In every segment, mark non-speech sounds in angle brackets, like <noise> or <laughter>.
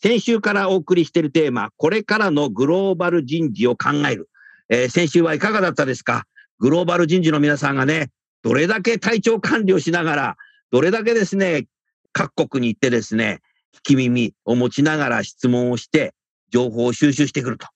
先週からお送りしているテーマ、これからのグローバル人事を考える。えー、先週はいかがだったですか？グローバル人事の皆さんがね、どれだけ体調管理をしながら、どれだけですね、各国に行ってですね、聞き耳を持ちながら質問をして、情報を収集してくると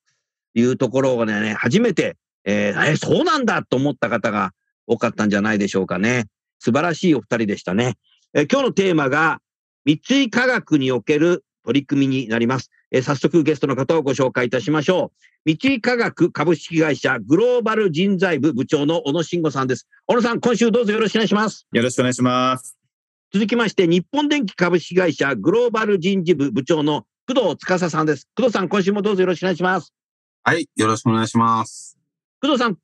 いうところをね、初めて、えー、そうなんだと思った方が多かったんじゃないでしょうかね。素晴らしいお二人でしたね。えー、今日のテーマが、三井科学における取り組みになります。えー、早速ゲストの方をご紹介いたしましょう。三井科学株式会社グローバル人材部部長の小野慎吾さんです。小野さん、今週どうぞよろしくお願いします。よろしくお願いします。続きまして、日本電機株式会社グローバル人事部部長の工藤司さんです。工藤さん、今週もどうぞよろしくお願いします。はい、よろしくお願いします。工藤さん、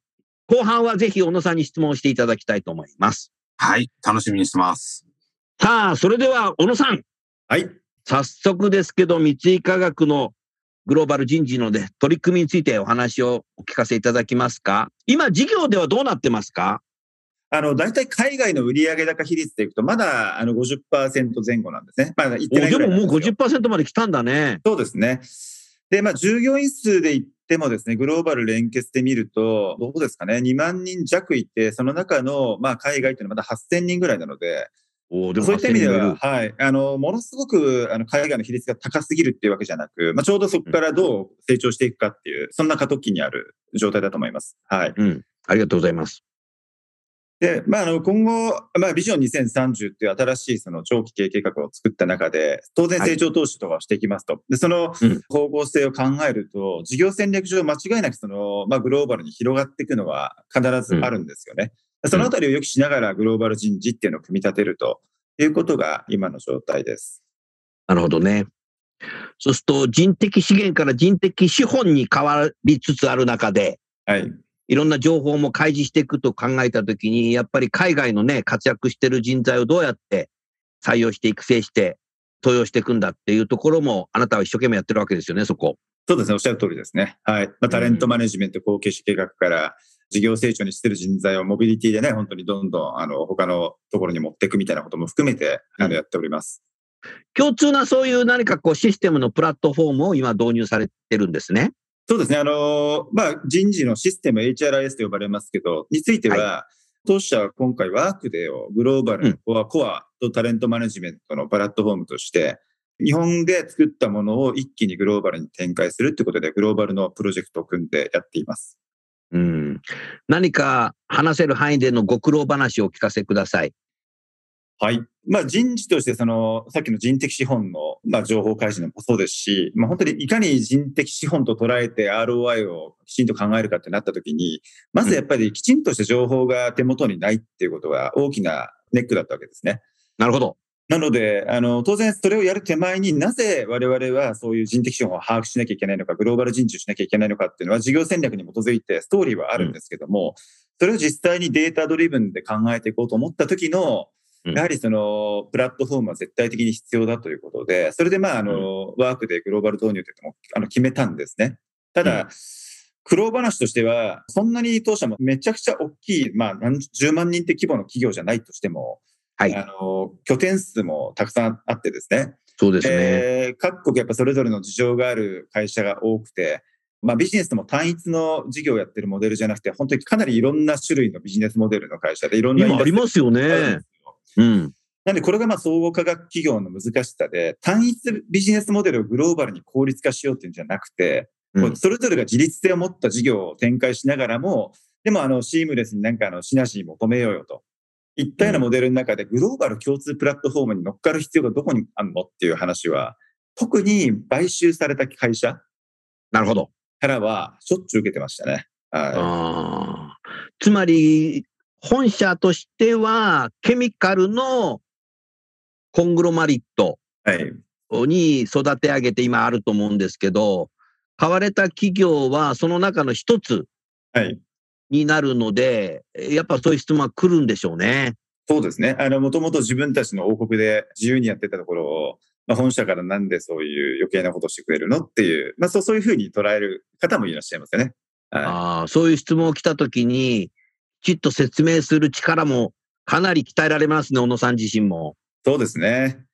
後半はぜひ小野さんに質問していただきたいと思います。はい、楽しみにしてます。さあ、それでは小野さん。はい。早速ですけど、三井化学のグローバル人事ので取り組みについてお話をお聞かせいただけますか？今、事業ではどうなってますか？あの、大体海外の売上高比率でいくと、まだあの50%前後なんですね。まだってないでももう50%まで来たんだね。そうですね。で、まあ、従業員数で言ってもですね、グローバル連結で見ると、どうですかね、2万人弱いて、その中の、まあ、海外というのはまだ8000人ぐらいなので、おでもそういった意味では、はい。あの、ものすごく、あの、海外の比率が高すぎるっていうわけじゃなく、まあ、ちょうどそこからどう成長していくかっていう、そんな過渡期にある状態だと思います。はい。うん。ありがとうございます。で、まあ、あの、今後、まあ、ビジョン2030っていう新しいその長期経営計画を作った中で、当然成長投資とかをしていきますと。はい、で、その方向性を考えると、事業戦略上間違いなくその、まあ、グローバルに広がっていくのは必ずあるんですよね。うんそのあたりを予期しながらグローバル人事っていうのを組み立てるということが今の状態です。なるほどね。そうすると人的資源から人的資本に変わりつつある中で、はい。いろんな情報も開示していくと考えたときに、やっぱり海外のね、活躍してる人材をどうやって採用して育成して登用していくんだっていうところも、あなたは一生懸命やってるわけですよね、そこ。そうですね、おっしゃる通りですね。はい。まあ、タレントマネジメント後継者計画から、事業成長にしてる人材をモビリティでね、本当にどんどん、あの、他のところに持っていくみたいなことも含めて、あの、やっております。共通なそういう何かこうシステムのプラットフォームを今導入されてるんですね。そうですね。あの、まあ、人事のシステム HRIS と呼ばれますけど、については、はい、当社は今回ワークデーをグローバルのコア、とタレントマネジメントのプラットフォームとして、日本で作ったものを一気にグローバルに展開するということで、グローバルのプロジェクトを組んでやっています。うん。何か話せる範囲でのご苦労話をお聞かせください。はい。まあ人事としてその、さっきの人的資本の、まあ、情報開示もそうですし、まあ本当にいかに人的資本と捉えて ROI をきちんと考えるかってなったときに、まずやっぱりきちんとした情報が手元にないっていうことが大きなネックだったわけですね。なるほど。なので、あの、当然それをやる手前になぜ我々はそういう人的資本を把握しなきゃいけないのか、グローバル人事をしなきゃいけないのかっていうのは事業戦略に基づいてストーリーはあるんですけども、それを実際にデータドリブンで考えていこうと思った時の、やはりそのプラットフォームは絶対的に必要だということで、それでまああの、ワークでグローバル導入というのもあの決めたんですね。ただ、苦労話としては、そんなに当社もめちゃくちゃ大きい、まあ、何十万人って規模の企業じゃないとしても、はい。あの、拠点数もたくさんあってですね。そうですね。えー、各国やっぱそれぞれの事情がある会社が多くて、まあビジネスとも単一の事業をやってるモデルじゃなくて、本当にかなりいろんな種類のビジネスモデルの会社でいろんな今ありますよね。うん。なんでこれがまあ総合科学企業の難しさで、単一ビジネスモデルをグローバルに効率化しようっていうんじゃなくて、うん、それぞれが自立性を持った事業を展開しながらも、でもあの、シームレスになんかあの、シナジー求めようよと。いったようなモデルの中でグローバル共通プラットフォームに乗っかる必要がどこにあるのっていう話は、特に買収された会社なるほど。からはしょっちゅう受けてましたね。はあーつまり、本社としては、ケミカルのコングロマリット。に育て上げて今あると思うんですけど、買われた企業はその中の一つはい。になるので、やっぱそういう質問は来るんでしょうね。そうですね。あの、もともと自分たちの王国で自由にやってたところを、まあ、本社からなんでそういう余計なことをしてくれるのっていう、まあ、そう、そういうふうに捉える方もいらっしゃいますよね。はああそういう質問を来たときに、きちっと説明する力もかなり鍛えられますね、小野さん自身も。い。そうですね。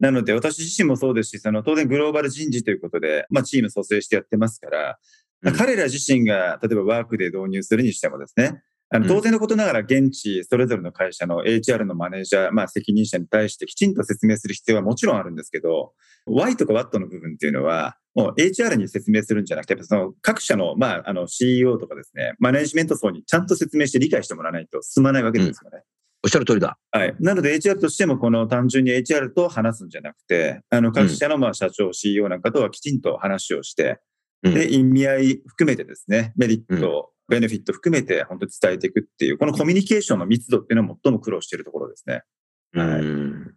なので、私自身もそうですし、その当然グローバル人事ということで、まあ、チーム蘇生してやってますから、うん彼ら自身が、例えばワークで導入するにしてもですね、あのうん当然のことながら現地それぞれの会社の HR のマネージャー、まあ責任者に対してきちんと説明する必要はもちろんあるんですけど、Y とか What の部分っていうのは、もう HR に説明するんじゃなくて、その各社の、まあ、あの CEO とかですね、マネジメント層にちゃんと説明して理解してもらわないと進まないわけですよね。おっしゃる通りだ。はい。なので HR としてもこの単純に HR と話すんじゃなくて、あの各社のまあ社長、CEO なんかとはきちんと話をして、うんで、意味合い含めてですね、メリット、ベネフィット含めて本当に伝えていくっていう、このコミュニケーションの密度っていうのは最も苦労しているところですね。はいうん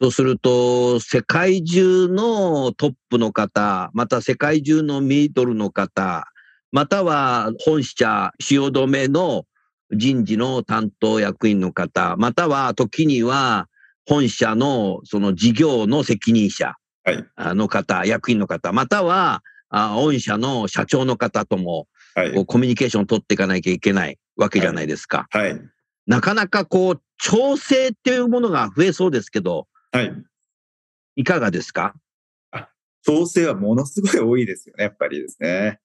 そうすると、世界中のトップの方、また世界中のミドルの方、または本社、汐留の人事の担当役員の方、または時には本社のその事業の責任者はい。あの方、役員の方、またはあ御社の社長の方ともはいコミュニケーションを取っていかなきゃいけないわけじゃないですか。はい。なかなかこう、調整っていうものが増えそうですけど、はい。いかがですか？調整はものすごい多いですよね、やっぱりですね。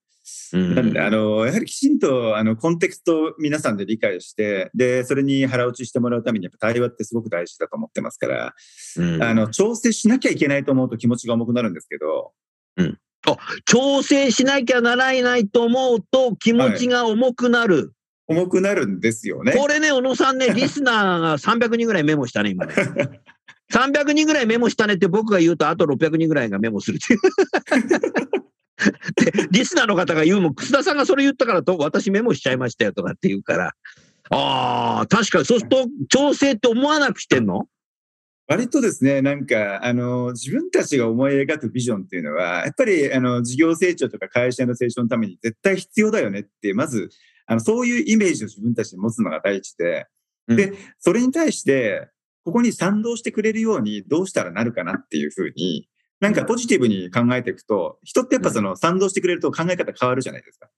うんなんで、あの、やはりきちんと、あの、コンテクストを皆さんで理解して、で、それに腹落ちしてもらうために、やっぱ対話ってすごく大事だと思ってますから、うんあの、調整しなきゃいけないと思うと気持ちが重くなるんですけど、調整しなきゃならないと思うと気持ちが重くなる。重くなるんですよね。これね、小野さんね、<laughs> リスナーが300人ぐらいメモしたね、今ね。<laughs> 300人ぐらいメモしたねって僕が言うと、あと600人ぐらいがメモするっていう。<laughs> で、リスナーの方が言うもん、楠田さんがそれ言ったからと、私メモしちゃいましたよとかって言うから。ああ、確かに、そうすると、調整って思わなくしてんの？割とですね、なんか、あの、自分たちが思い描くビジョンっていうのは、やっぱり、あの、事業成長とか会社の成長のために絶対必要だよねって、まず、あの、そういうイメージを自分たちに持つのが第一で、うんで、それに対して、ここに賛同してくれるようにどうしたらなるかなっていうふうに、なんかポジティブに考えていくと、人ってやっぱその賛同してくれると考え方変わるじゃないですか。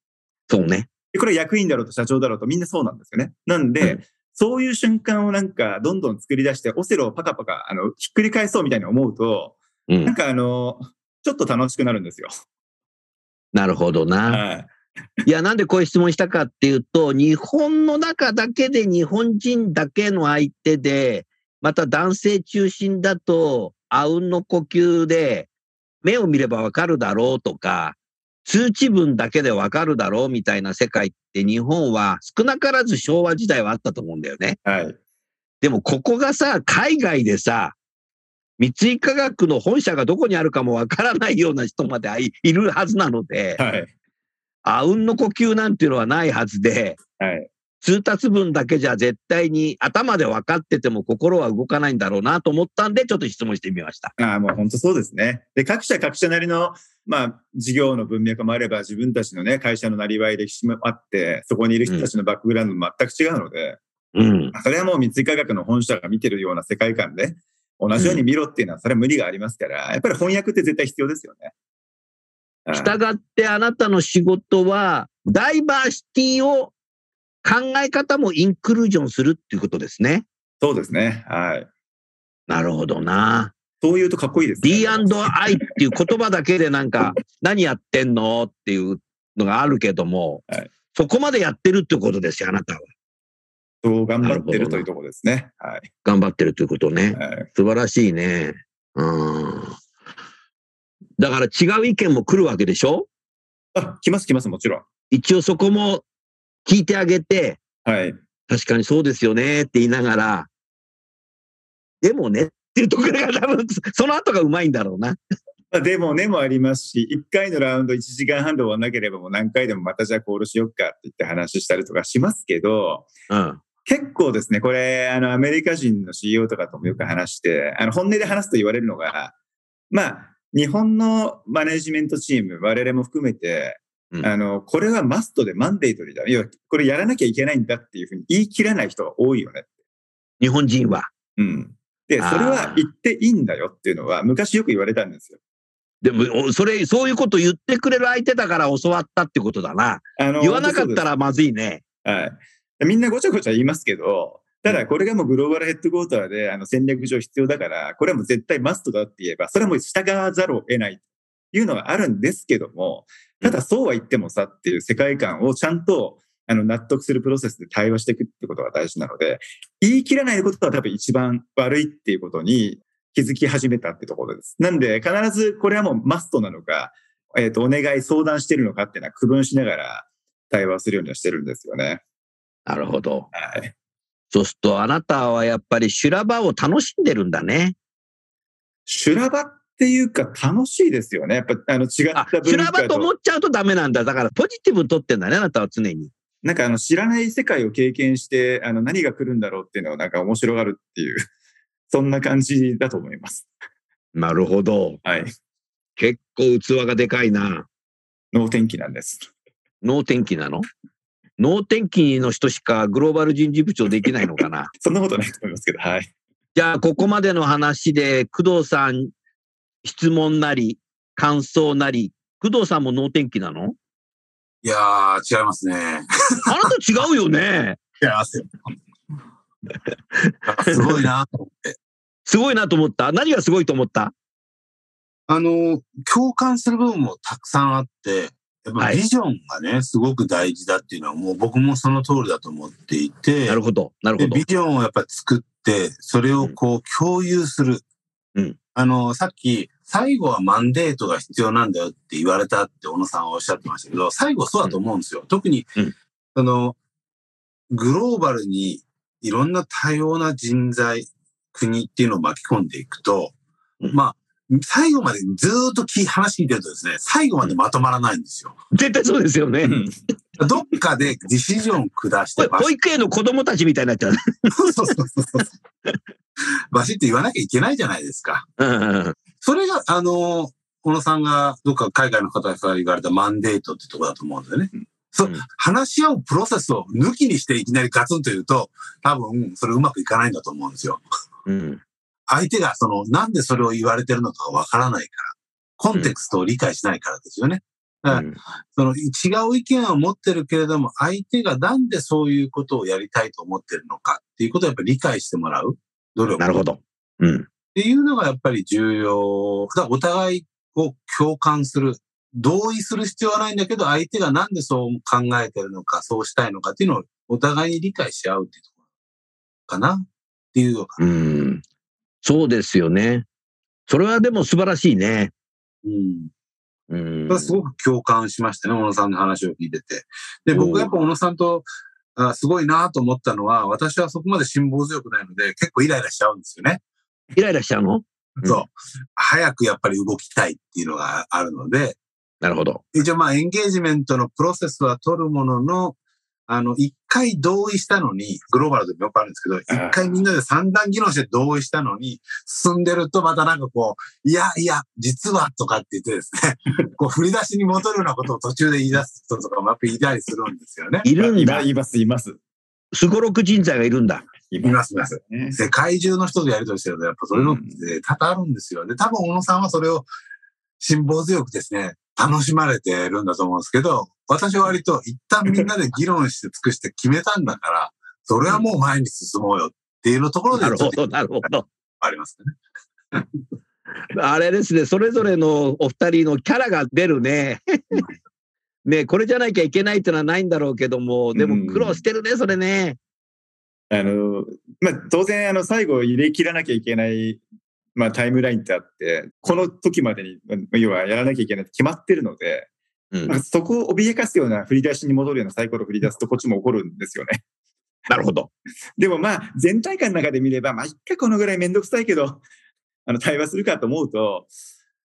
そうね。で、これは役員だろうと社長だろうとみんなそうなんですよね。なんで、うんそういう瞬間をなんかどんどん作り出して、オセロをパカパカ、あの、ひっくり返そうみたいに思うと、うんなん。かあの、ちょっと楽しくなるんですよ。なるほどな。はい。いや、なんでこういう質問したかっていうと、日本の中だけで日本人だけの相手で、また男性中心だと、あうんの呼吸で、目を見ればわかるだろうとか、通知文だけでわかるだろうみたいな世界って日本は少なからず昭和時代はあったと思うんだよね。はい。でもここがさ、海外でさ、三井化学の本社がどこにあるかもわからないような人までいいるはずなので、はい。あうんの呼吸なんていうのはないはずで、はい。通達文だけじゃ絶対に頭で分かってても心は動かないんだろうなと思ったんで、ちょっと質問してみました。ああ、もう本当そうですね。で、各社各社なりの、まあ、事業の文脈もあれば、自分たちのね、会社のなりわい、歴史もあって、そこにいる人たちのバックグラウンドも全く違うので、うん。それはもう三井化学の本社が見てるような世界観で、同じように見ろっていうのは、それは無理がありますから、やっぱり翻訳って絶対必要ですよね。はい従ってあなたの仕事は、ダイバーシティを考え方もインクルージョンするっていうことですね。そうですね。はい。なるほどな。そう言うとかっこいいですね。D&I っていう言葉だけでなんか、<laughs> 何やってんのっていうのがあるけども、はいそこまでやってるってことですよ、あなたは。そう頑張ってなるというところですね。はい。頑張ってるということね。はい素晴らしいね。うん。だから違う意見も来るわけでしょ？あ、来ます来ます、もちろん。一応そこも聞いてあげて、はい。確かにそうですよねって言いながら、でもねっていうところが多分、その後がうまいんだろうな。まあでもねもありますし、1回のラウンド1時間半で終わんなければもう何回でもまたじゃあコールしよっかって言って話したりとかしますけど、うん。結構ですね、これ、あの、アメリカ人の CEO とかともよく話して、あの、本音で話すと言われるのが、まあ、日本のマネジメントチーム、我々も含めて、うんあの、これはマストでマンデートリーだ。要は、これやらなきゃいけないんだっていうふうに言い切らない人が多いよね。日本人は。うん。で、それは言っていいんだよっていうのは、昔よく言われたんですよ。でも、おそれ、そういうこと言ってくれる相手だから教わったってことだな。あの言わなかったららまずいね。はい。みんなごちゃごちゃ言いますけど、ただこれがもうグローバルヘッドクォーターであの戦略上必要だから、これはもう絶対マストだって言えば、それはもう従わざるを得ないというのがあるんですけども、ただそうは言ってもさっていう世界観をちゃんとあの納得するプロセスで対話していくってことが大事なので、言い切らないことは多分一番悪いっていうことに気づき始めたってところです。なんで必ずこれはもうマストなのか、えっ、と、お願い相談してるのかっていうのは区分しながら対話するようにはしてるんですよね。なるほど。はい。そうすると、あなたはやっぱり修羅場を楽しんでるんだね。修羅場っていうか楽しいですよね。やっぱあの違ったあ文化、修羅場と思っちゃうとダメなんだ。だからポジティブに取ってんだね、あなたは常に。なんかあの知らない世界を経験して、あの何が来るんだろうっていうのをなんか面白がるっていう、<laughs> そんな感じだと思います。なるほど。はい。結構器がでかいな。能天気なんです。脳天気なの？脳天気の人しかグローバル人事部長できないのかな？<laughs> そんなことないと思いますけど、はい。じゃあ、ここまでの話で、工藤さん、質問なり、感想なり、工藤さんも脳天気なの？いやー、違いますね。あなた違うよね。<laughs> 違いますよ。すごいなと思って。すごいなと思った。何がすごいと思った？あの、共感する部分もたくさんあって、やっぱはいビジョンがね、すごく大事だっていうのはもう僕もその通りだと思っていて、なるほど。なるほどでビ。ジョンをやっぱり作って、それをこう共有する。うん。あの、さっき、最後はマンデートが必要なんだよって言われたって小野さんはおっしゃってましたけど、最後そうだと思うんですよ。特に、うん。その、グローバルにいろんな多様な人材、国っていうのを巻き込んでいくと、うん。まあ、最後までずーっと聞い話聞いてるとですね、最後までまとまらないんですよ。絶対そうですよね。どっかでディシジョン下して保育園の子供たちみたいになっちゃう。そうそうそうそう。バシッと言わなきゃいけないじゃないですか。うんうんうんそれが、あの、小野さんがどっか海外の方から言われたマンデートってところだと思うんですよね。そううん話し合うプロセスを抜きにしていきなりガツンと言うと、多分それうまくいかないんだと思うんですよ。うん相手がその、なんでそれを言われてるのかがわからないから。コンテクストを理解しないからですよね。うんその違う意見を持ってるけれども、相手がなんでそういうことをやりたいと思ってるのかっていうことをやっぱり理解してもらう努力。なるほど。うん。っていうのがやっぱり重要。だからお互いを共感する。同意する必要はないんだけど、相手がなんでそう考えてるのか、そうしたいのかっていうのをお互いに理解し合うっていうところかなっていうのが。うん。そうですよね。それはでも素晴らしいね。うん。うん。すごく共感しましたね、小野さんの話を聞いてて。で、僕がやっぱ小野さんと、あすごいなと思ったのは、私はそこまで辛抱強くないので、結構イライラしちゃうんですよね。イライラしちゃうの？うんそう。早くやっぱり動きたいっていうのがあるので、なるほど。一応まあエンゲージメントのプロセスは取るものの、あの、一回同意したのに、グローバルでもよくあるんですけど、一回みんなで三段議論して同意したのに、進んでるとまたなんかこう、いやいや、実はとかって言ってですね、<laughs> こう振り出しに戻るようなことを途中で言い出す人とかもやっぱりいたりするんですよね。いるんだ。います、います。すごろく人材がいるんだ。いいますいます。ね世界中の人とやりとりしてると、やっぱそれのって多々あるんですよ。で、多分小野さんはそれを辛抱強くですね、楽しまれてるんだと思うんですけど、私は割と一旦みんなで議論して尽くして決めたんだから、それはもう前に進もうよっていうのところでなるほど、なるほど。ありますね。<laughs> あれですね、それぞれのお二人のキャラが出るね。<laughs> ねこれじゃなきゃいけないってのはないんだろうけども、でも苦労してるね、それね。あの、まあ、当然、あの、最後入れ切らなきゃいけない、まあ、タイムラインってあって、この時までに、要はやらなきゃいけないって決まってるので、うんそこを脅かすような振り出しに戻るようなサイコロを振り出すとこっちも怒るんですよね。なるほど。<laughs> でもまあ、全体感の中で見れば、まあ、一回このぐらいめんどくさいけど、あの、対話するかと思うと、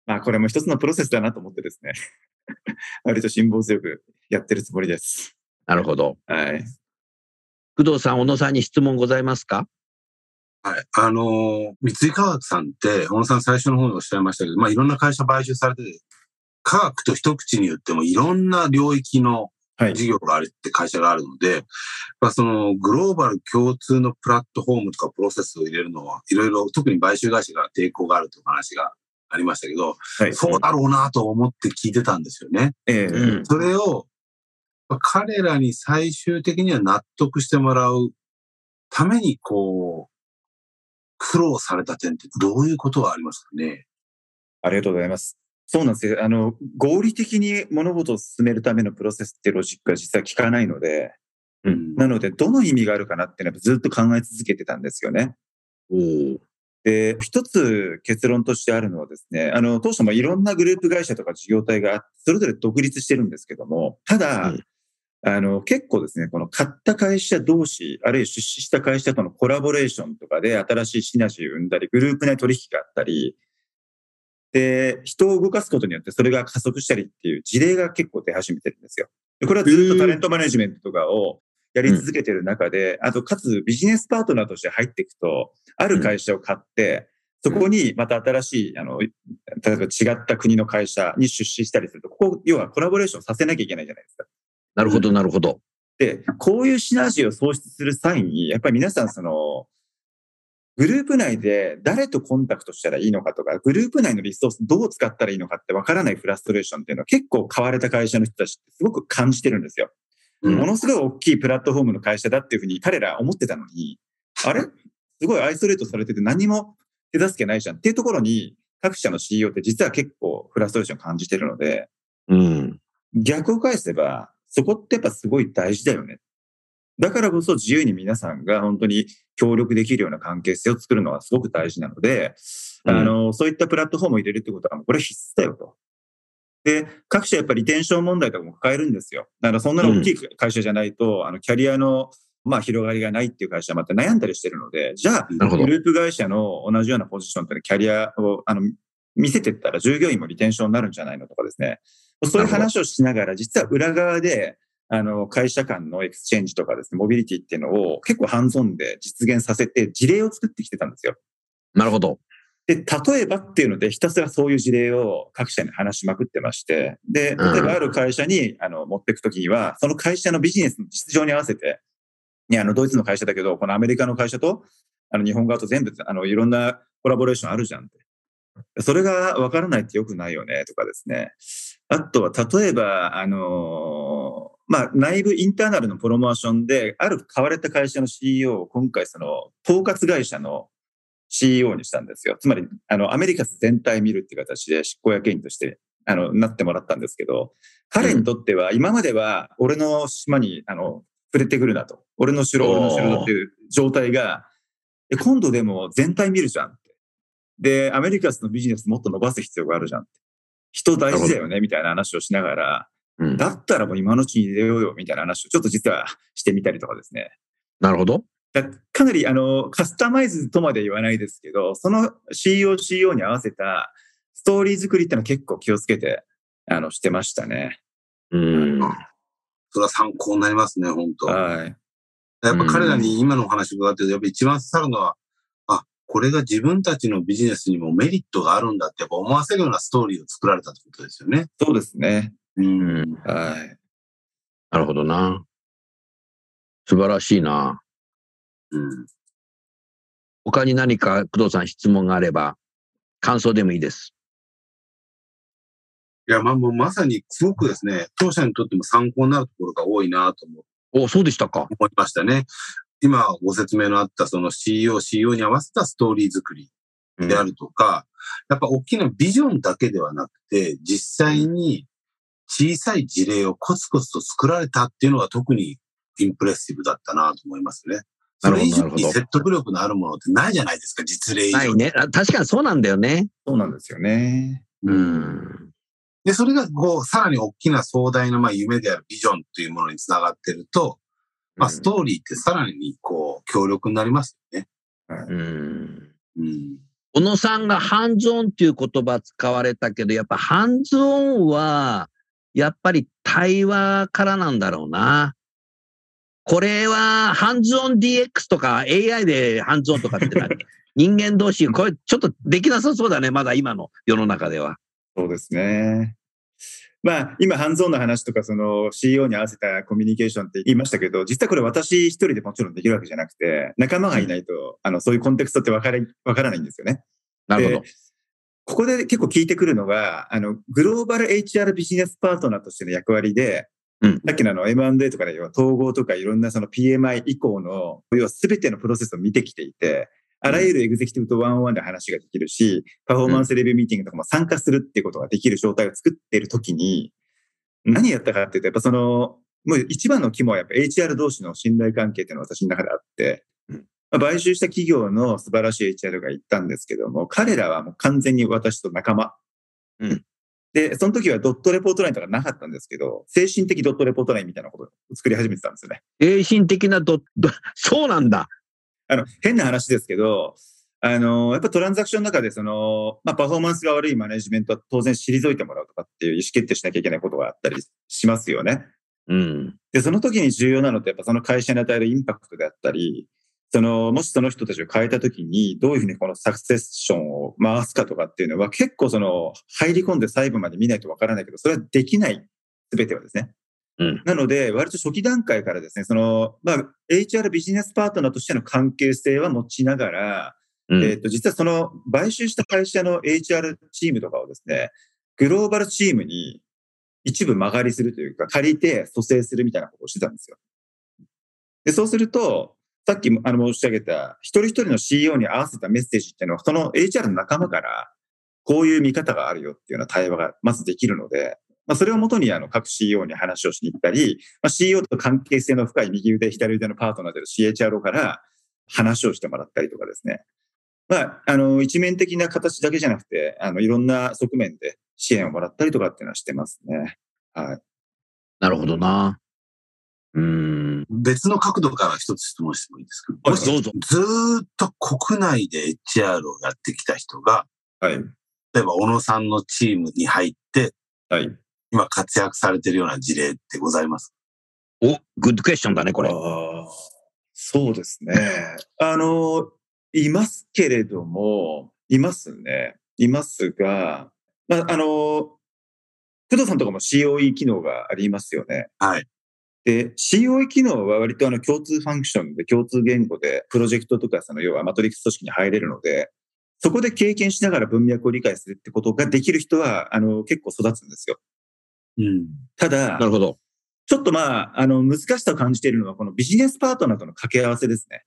まあ、これも一つのプロセスだなと思ってですね。<laughs> 割と辛抱強くやってるつもりです。なるほど。はい。工藤さん、小野さんに質問ございますか？はい。あのー三井化学さんって、小野さん最初の方におっしゃいましたけど、まあいろんな会社買収されてて、科学と一口に言ってもいろんな領域のはい。事業があるって会社があるので、やっぱそのグローバル共通のプラットフォームとかプロセスを入れるのは、いろいろ特に買収会社が抵抗があるという話がありましたけど、はい。そうだろうなと思って聞いてたんですよね。ええうんそれを、彼らに最終的には納得してもらうために、こう、苦労された点ってどういうことがありますかね？ありがとうございます。そうなんですよ。あの、合理的に物事を進めるためのプロセスってロジックは実は効かないので、うんなので、どの意味があるかなっていうのはずっと考え続けてたんですよね。で、一つ結論としてあるのはですね、あの、当初もいろんなグループ会社とか事業体がそれぞれ独立してるんですけども、ただ、うんあの、結構ですね、この買った会社同士、あるいは出資した会社とのコラボレーションとかで新しいシナジーを生んだり、グループ内取引があったり、で、人を動かすことによってそれが加速したりっていう事例が結構出始めてるんですよ。でこれはずっとタレントマネジメントとかをやり続けてる中で、あと、かつビジネスパートナーとして入っていくと、ある会社を買って、そこにまた新しい、あの、例えば違った国の会社に出資したりすると、ここ、要はコラボレーションさせなきゃいけないじゃないですか。なるほど、なるほど。で、こういうシナジーを創出する際に、やっぱり皆さん、その、グループ内で誰とコンタクトしたらいいのかとか、グループ内のリソースどう使ったらいいのかってわからないフラストレーションっていうのは結構買われた会社の人たちってすごく感じてるんですよ。うんものすごい大きいプラットフォームの会社だっていうふうに彼ら思ってたのに、あれ？すごいアイソレートされてて何も手助けないじゃんっていうところに各社の CEO って実は結構フラストレーション感じてるので、うん。逆を返せば、そこってやっぱすごい大事だよね。だからこそ自由に皆さんが本当に協力できるような関係性を作るのはすごく大事なので、うんあの、そういったプラットフォームを入れるってことは、もうこれ必須だよと。で、各社やっぱりリテンション問題とかも抱えるんですよ。だからそんな大きい会社じゃないと、あの、キャリアの、まあ、広がりがないっていう会社はまた悩んだりしてるので、じゃあ、グ。ループ会社の同じようなポジションっていうのはキャリアを、あの、見せてったら従業員もリテンションになるんじゃないのとかですね。そういう話をしながら、実は裏側で、あの、会社間のエクスチェンジとかですね、モビリティっていうのを結構ハンズオンで実現させて事例を作ってきてたんですよ。なるほど。で、例えばっていうので、ひたすらそういう事例を各社に話しまくってまして、で、例えばある会社に、あの、持っていくときには、その会社のビジネスの実情に合わせて、いや、あの、ドイツの会社だけど、このアメリカの会社と、あの、日本側と全部、あの、いろんなコラボレーションあるじゃんって。それが分からないってよくないよね、とかですね。あとは、例えば、あのまあ、内部インターナルのプロモーションで、ある買われた会社の CEO を今回、その、統括会社の CEO にしたんですよ。つまり、あの、アメリカ全体見るっていう形で執行役員として、あの、なってもらったんですけど、彼にとっては、今までは、俺の島に、あの、触れてくるなと。俺の城、俺の城だっていう状態が、今度でも全体見るじゃんって。で、アメリカスのビジネスもっと伸ばす必要があるじゃんって。人大事だよね、みたいな話をしながら、うん。だったらもう今のうちに入れようよ、みたいな話をちょっと実はしてみたりとかですね。なるほど。だかなりあのカスタマイズとまで言わないですけど、その CEO、CEO に合わせたストーリー作りってのは結構気をつけてあのしてましたね。うん。それは参考になりますね、本当はい。やっぱ彼らに今のお話伺ってると、やっぱ一番刺さるのは、あ、これが自分たちのビジネスにもメリットがあるんだってやっぱ思わせるようなストーリーを作られたってことですよね。そうですね。うん。はい。なるほどな。素晴らしいな。うん。他に何か工藤さん質問があれば、感想でもいいです。いや、まあもうまさにすごくですね、当社にとっても参考になるところが多いなと思お、そうでしたか。思いましたね。今ご説明のあったその CEO、CEO に合わせたストーリー作りであるとか、やっぱ大きなビジョンだけではなくて、実際に小さい事例をコツコツと作られたっていうのが特にインプレッシブだったなと思いますね。それ以上に説得力のあるものってないじゃないですか、実例以上に。ないね。あ確かにそうなんだよね。そうなんですよね。うん。で、それがこう、さらに大きな壮大なまあ夢であるビジョンというものにつながってると、まあ、ストーリーってさらにこう、強力になりますよね。うん。うん。小野さんがハンズオンっていう言葉使われたけど、やっぱハンズオンは、やっぱり対話からなんだろうな。これは、ハンズオン DX とか AI でハンズオンとかってな <laughs> 人間同士、これちょっとできなさそうだね、まだ今の世の中では。そうですね。まあ、今、ハンズオンの話とか、その CEO に合わせたコミュニケーションって言いましたけど、実はこれ私一人でもちろんできるわけじゃなくて、仲間がいないと、あの、そういうコンテクストってわからわからないんですよね。なるほどで。ここで結構聞いてくるのが、あの、グローバル HR ビジネスパートナーとしての役割で、うんさっきのあの M&A とかで要は統合とかいろんなその PMI 以降の、要は全てのプロセスを見てきていて、あらゆるエグゼクティブとワンオンワンで話ができるし、パフォーマンスレビューミーティングとかも参加するっていうことができる状態を作っているときに、何やったかっていうと、やっぱその、もう一番の肝はやっぱ HR 同士の信頼関係っていうのが私の中であって、うんまあ買収した企業の素晴らしい HR が言ったんですけども、彼らはもう完全に私と仲間。うんで、その時はドットレポートラインとかなかったんですけど、精神的ドットレポートラインみたいなことを作り始めてたんですよね。精神的など、ど <laughs> そうなんだ。あの、変な話ですけど、あの、やっぱトランザクションの中でその、まあ、パフォーマンスが悪いマネジメントは当然退いてもらうとかっていう意思決定しなきゃいけないことがあったりしますよね。うん。で、その時に重要なのってやっぱその会社に与えるインパクトであったり、その、もしその人たちを変えた時にどういうふうにこのサクセッションを回すかとかっていうのは結構その、入り込んで細部まで見ないとわからないけど、それはできない、すべてはですね。うん。なので、割と初期段階からですね、その、まあ、HR ビジネスパートナーとしての関係性は持ちながら、うんえっ、と、実はその、買収した会社の HR チームとかをですね、グローバルチームに一部曲がりするというか、借りて蘇生するみたいなことをしてたんですよ。で、そうすると、さっきもあの申し上げた、一人一人の CEO に合わせたメッセージっていうのは、その HR の仲間から、こういう見方があるよっていうような対話がまずできるので、まあ、それをもとにあの各 CEO に話をしに行ったり、まあ、CEO と関係性の深い右腕、左腕のパートナーである CHRO から話をしてもらったりとかですね。まあ、あの、一面的な形だけじゃなくて、あの、いろんな側面で支援をもらったりとかっていうのはしてますね。はい。なるほどな。うん。別の角度から一つ質問してもいいですか？はいもしどうぞ。ずーっと国内で HR をやってきた人が、はい。例えば小野さんのチームに入って、はい。今活躍されてるような事例ってございますお、グッドクエスチョンだね、これ。そうですね。あの、いますけれども、いますね。いますが、まあ、あの、工藤さんとかも COE 機能がありますよね。はい。で、COE 機能は割とあの共通ファンクションで共通言語でプロジェクトとかその要はマトリックス組織に入れるので、そこで経験しながら文脈を理解するってことができる人は、あの、結構育つんですよ。うん。ただな、るほど。ちょっとまあ、あの、難しさを感じているのは、このビジネスパートナーとの掛け合わせですね。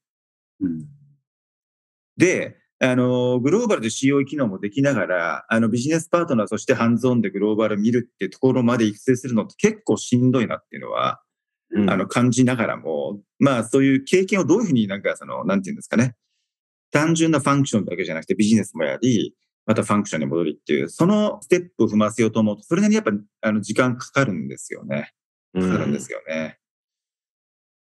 うん。で、あの、グローバルで COE 機能もできながら、あの、ビジネスパートナーとしてハンズオンでグローバル見るっていうところまで育成するのって結構しんどいなっていうのは、うんあの、感じながらも、まあ、そういう経験をどういうふうになんか、その、なんていうんですかね。単純なファンクションだけじゃなくてビジネスもやり、またファンクションに戻りっていう、そのステップを踏ませようと思うと、それなりにやっぱ、あの、時間かかるんですよね。かかるんですよね。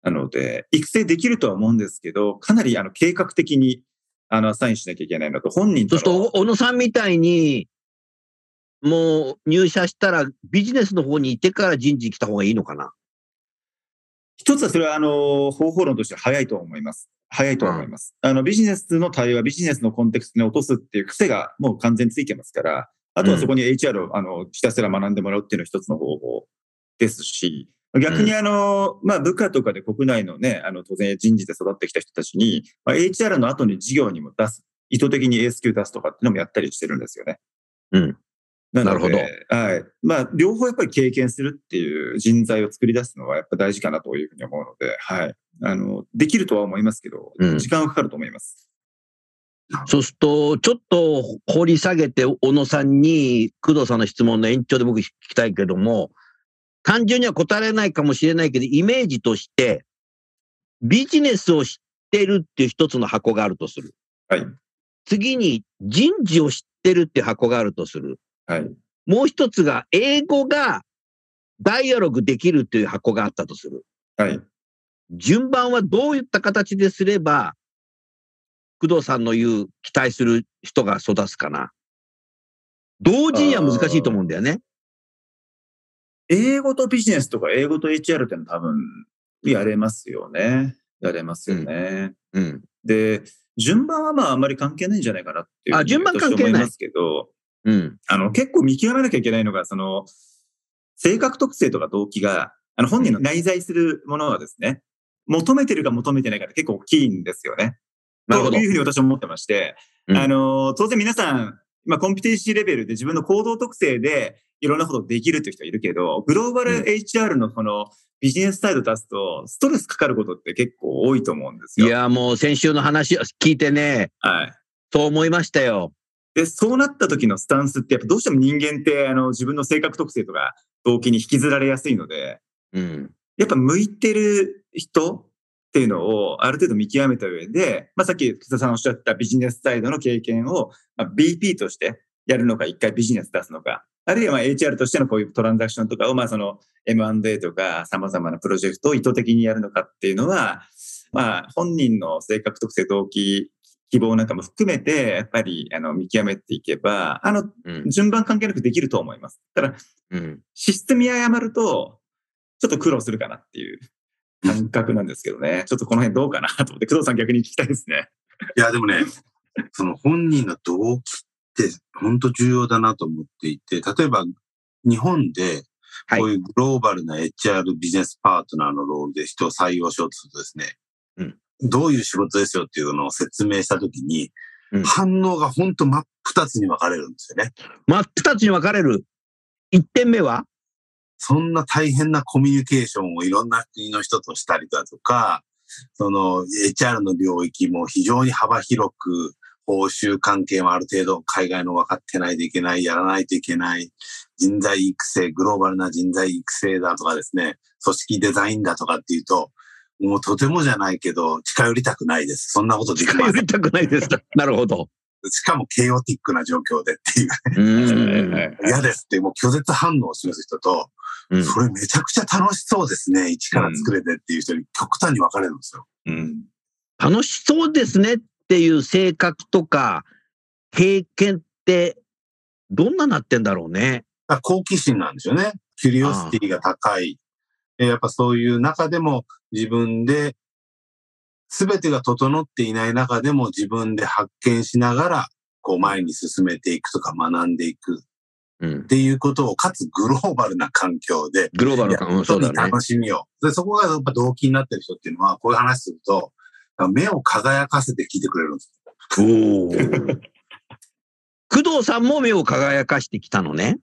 なので、育成できるとは思うんですけど、かなりあの計画的にあのアサインしなきゃいけないのと、本人とのそうすると、小野さんみたいに、もう入社したらビジネスの方にいてから人事に来た方がいいのかな？一つはそれはあの方法論としては早いと思います。早いと思います。あのビジネスの対話、ビジネスのコンテクストに落とすっていう癖がもう完全についてますから、あとはそこに HR をあのひたすら学んでもらうっていうのは一つの方法ですし、逆にあの、まあ部下とかで国内のね、あの当然人事で育ってきた人たちに、まあ、HR の後に事業にも出す、意図的に ASQ 出すとかっていうのもやったりしてるんですよね。うん。なるほどはい。まあ、両方やっぱり経験するっていう人材を作り出すのはやっぱ大事かなというふうに思うので、はい。あの、できるとは思いますけど、うん時間はかかると思います。そうすると、ちょっと掘り下げて、小野さんに、工藤さんの質問の延長で僕聞きたいけども、単純には答えられないかもしれないけど、イメージとして、ビジネスを知ってるっていう一つの箱があるとする。はい。次に、人事を知ってるっていう箱があるとする。はい。もう一つが、英語がダイアログできるという箱があったとする。はい。順番はどういった形ですれば、工藤さんの言う期待する人が育つかな。同時には難しいと思うんだよね。英語とビジネスとか英語と HR ってのは多分やれますよね。やれますよね。うん。で、順番はまああんまり関係ないんじゃないかなっていう。あ順番関係ない思いますけど、うん。あの、結構見極めなきゃいけないのが、その、性格特性とか動機が、あの、本人の内在するものはですね、求めてるか求めてないかで結構大きいんですよね。なるほどというふうに私は思ってまして、うんあの、当然皆さん、まあ、コンピテンシーレベルで自分の行動特性でいろんなことできるっていう人はいるけど、グローバルうん HR のこのビジネス態度出すと、ストレスかかることって結構多いと思うんですよ。いや、もう先週の話を聞いてね、はい。そう思いましたよ。で、そうなった時のスタンスって、やっぱどうしても人間って、あの、自分の性格特性とか動機に引きずられやすいので、うん。やっぱ向いてる人っていうのをある程度見極めた上で、まあさっき草さんおっしゃったビジネスサイドの経験を、まあ、BP としてやるのか、一回ビジネス出すのか、あるいはまあ HR としてのこういうトランザクションとかを、まあその M&A とか様々なプロジェクトを意図的にやるのかっていうのは、まあ本人の性格特性、動機、希望なんかも含めて、やっぱりあの見極めていけば、あの、うん。順番関係なくできると思います。ただ、うん。資質見誤ると、ちょっと苦労するかなっていう感覚なんですけどね。<laughs> ちょっとこの辺どうかなと思って、工藤さん逆に聞きたいですね。いや、でもね、その本人の動機って本当重要だなと思っていて、例えば日本ではいこういうグローバルな HR ビジネスパートナーのロールで人を採用しようとするとですね、うんどういう仕事ですよっていうのを説明したときに、うん反応が本当真っ二つに分かれるんですよね。真っ二つに分かれる。一点目は？そんな大変なコミュニケーションをいろんな国の人としたりだとか、その HR の領域も非常に幅広く、報酬関係もある程度海外の分かってないといけない、やらないといけない、人材育成、グローバルな人材育成だとかですね、組織デザインだとかっていうと、もうとてもじゃないけど、近寄りたくないです。そんなこと近寄り。たくないです。<laughs> なるほど。しかも、ケイオティックな状況でっていう、うん。嫌ですって、もう拒絶反応を示す人と、うんそれめちゃくちゃ楽しそうですね。一から作れてっていう人に極端に分かれるんですよ。うん。楽しそうですねっていう性格とか経験ってどんななってんだろうね。好奇心なんですよね。キュリオシティが高い。えやっぱそういう中でも自分で、すべてが整っていない中でも自分で発見しながら、こう前に進めていくとか学んでいくっうん。ていうことを、かつグローバルな環境で、グローバル感、うん、そうだね。楽しみを。で、そこがやっぱ動機になってる人っていうのは、こういう話すると、目を輝かせて聞いてくれるんです。おお。<laughs> 工藤さんも目を輝かしてきたのね。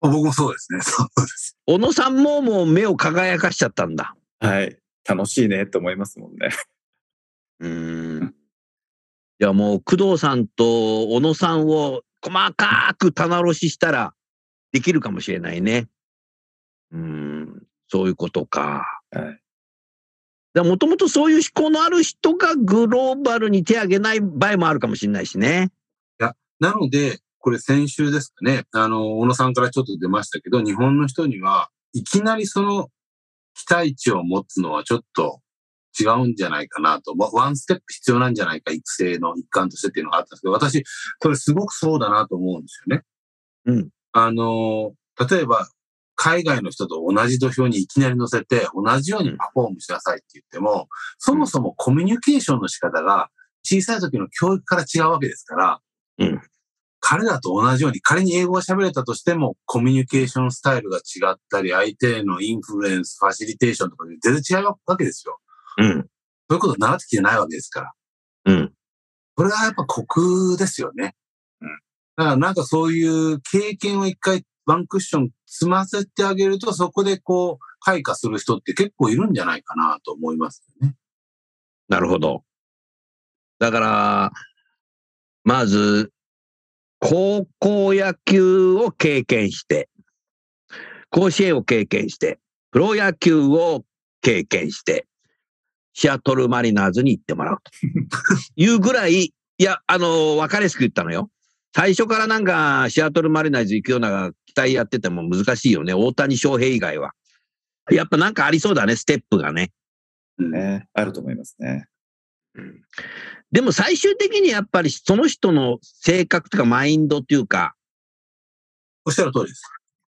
僕もそうですね。<laughs> そうです。小野さんももう目を輝かしちゃったんだ。はい。楽しいねと思いますもんね。うーん。いやもう工藤さんと小野さんを細かく棚卸ししたらできるかもしれないね。うーん。そういうことか。はい。もともとそういう思考のある人がグローバルに手を挙げない場合もあるかもしれないしね。なので、これ先週ですかね、あの、小野さんからちょっと出ましたけど、日本の人には、いきなりその期待値を持つのはちょっと違うんじゃないかなと、ワワンステップ必要なんじゃないか、育成の一環としてっていうのがあったんですけど、私、それすごくそうだなと思うんですよね。うん。あの、例えば、海外の人と同じ土俵にいきなり乗せて、同じようにパフォームしなさいって言っても、そもそもコミュニケーションの仕方が小さい時の教育から違うわけですから、うん彼らと同じように、仮に英語が喋れたとしても、コミュニケーションスタイルが違ったり、相手へのインフルエンス、ファシリテーションとかで全然違うわけですよ。うん。そういうこと習ってきてないわけですから。うん。これがやっぱコクですよね。うんだからなんかそういう経験を一回ワンクッション積ませてあげると、そこでこう、開花する人って結構いるんじゃないかなと思いますよね。なるほど。だから、まず、高校野球を経験して、甲子園を経験して、プロ野球を経験して、シアトルマリナーズに行ってもらうと <laughs> いうぐらい、いや、あの、分かりやすく言ったのよ。最初からなんかシアトルマリナーズ行くような期待やってても難しいよね。大谷翔平以外は。やっぱなんかありそうだね、ステップがね。ね、あると思いますね。うんでも最終的にやっぱりその人の性格とかマインドっていうか、おっしゃる通りです。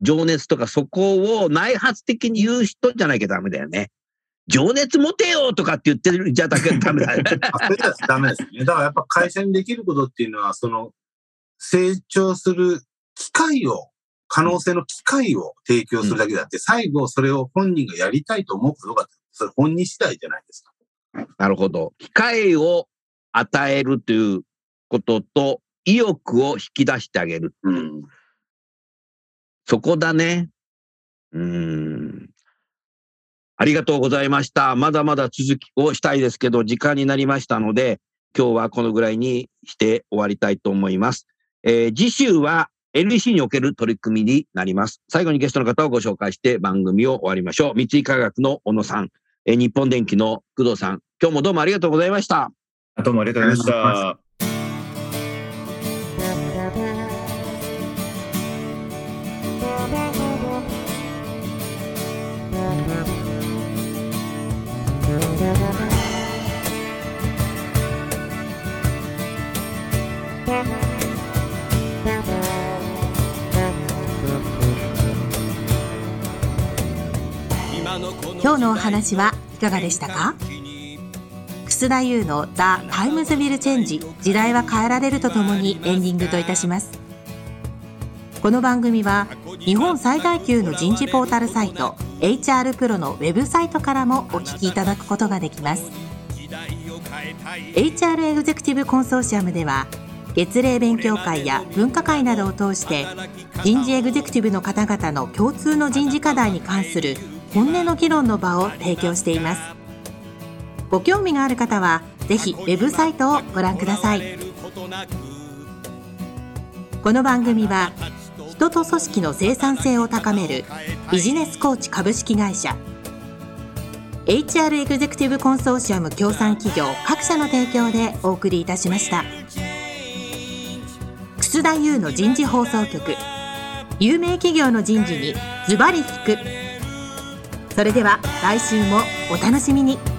情熱とかそこを内発的に言う人じゃなきゃダメだよね。情熱持てよとかって言ってるじゃだけダメだよ <laughs> ダメですね。だからやっぱ会社にできることっていうのは、その、成長する機会を、可能性の機会を提供するだけであって、最後それを本人がやりたいと思うことが、それ本人次第じゃないですか。なるほど。機会を与えるということと、意欲を引き出してあげる。うん。そこだね。うーん。ありがとうございました。まだまだ続きをしたいですけど、時間になりましたので、今日はこのぐらいにして終わりたいと思います。えー次週は NEC における取り組みになります。最後にゲストの方をご紹介して番組を終わりましょう。三井化学の小野さん、えー日本電機の工藤さん、今日もどうもありがとうございました。どうもありがとうございました。今日のお話はいかがでしたか？楠田優の「 The Times Will Change 時代は変えられる」とともにエンディングといたします。この番組は日本最大級の人事ポータルサイト HR プロのウェブサイトからもお聞きいただくことができます。HR エグゼクティブコンソーシアムでは月例勉強会や分科会などを通して人事エグゼクティブの方々の共通の人事課題に関する本音の議論の場を提供しています。ご興味がある方はぜひウェブサイトをご覧ください。この番組は人と組織の生産性を高めるビジネスコーチ株式会社 HR エグゼクティブコンソーシアム協賛企業各社の提供でお送りいたしました。楠田優の人事放送局有名企業の人事にズバリ聞く。それでは来週もお楽しみに。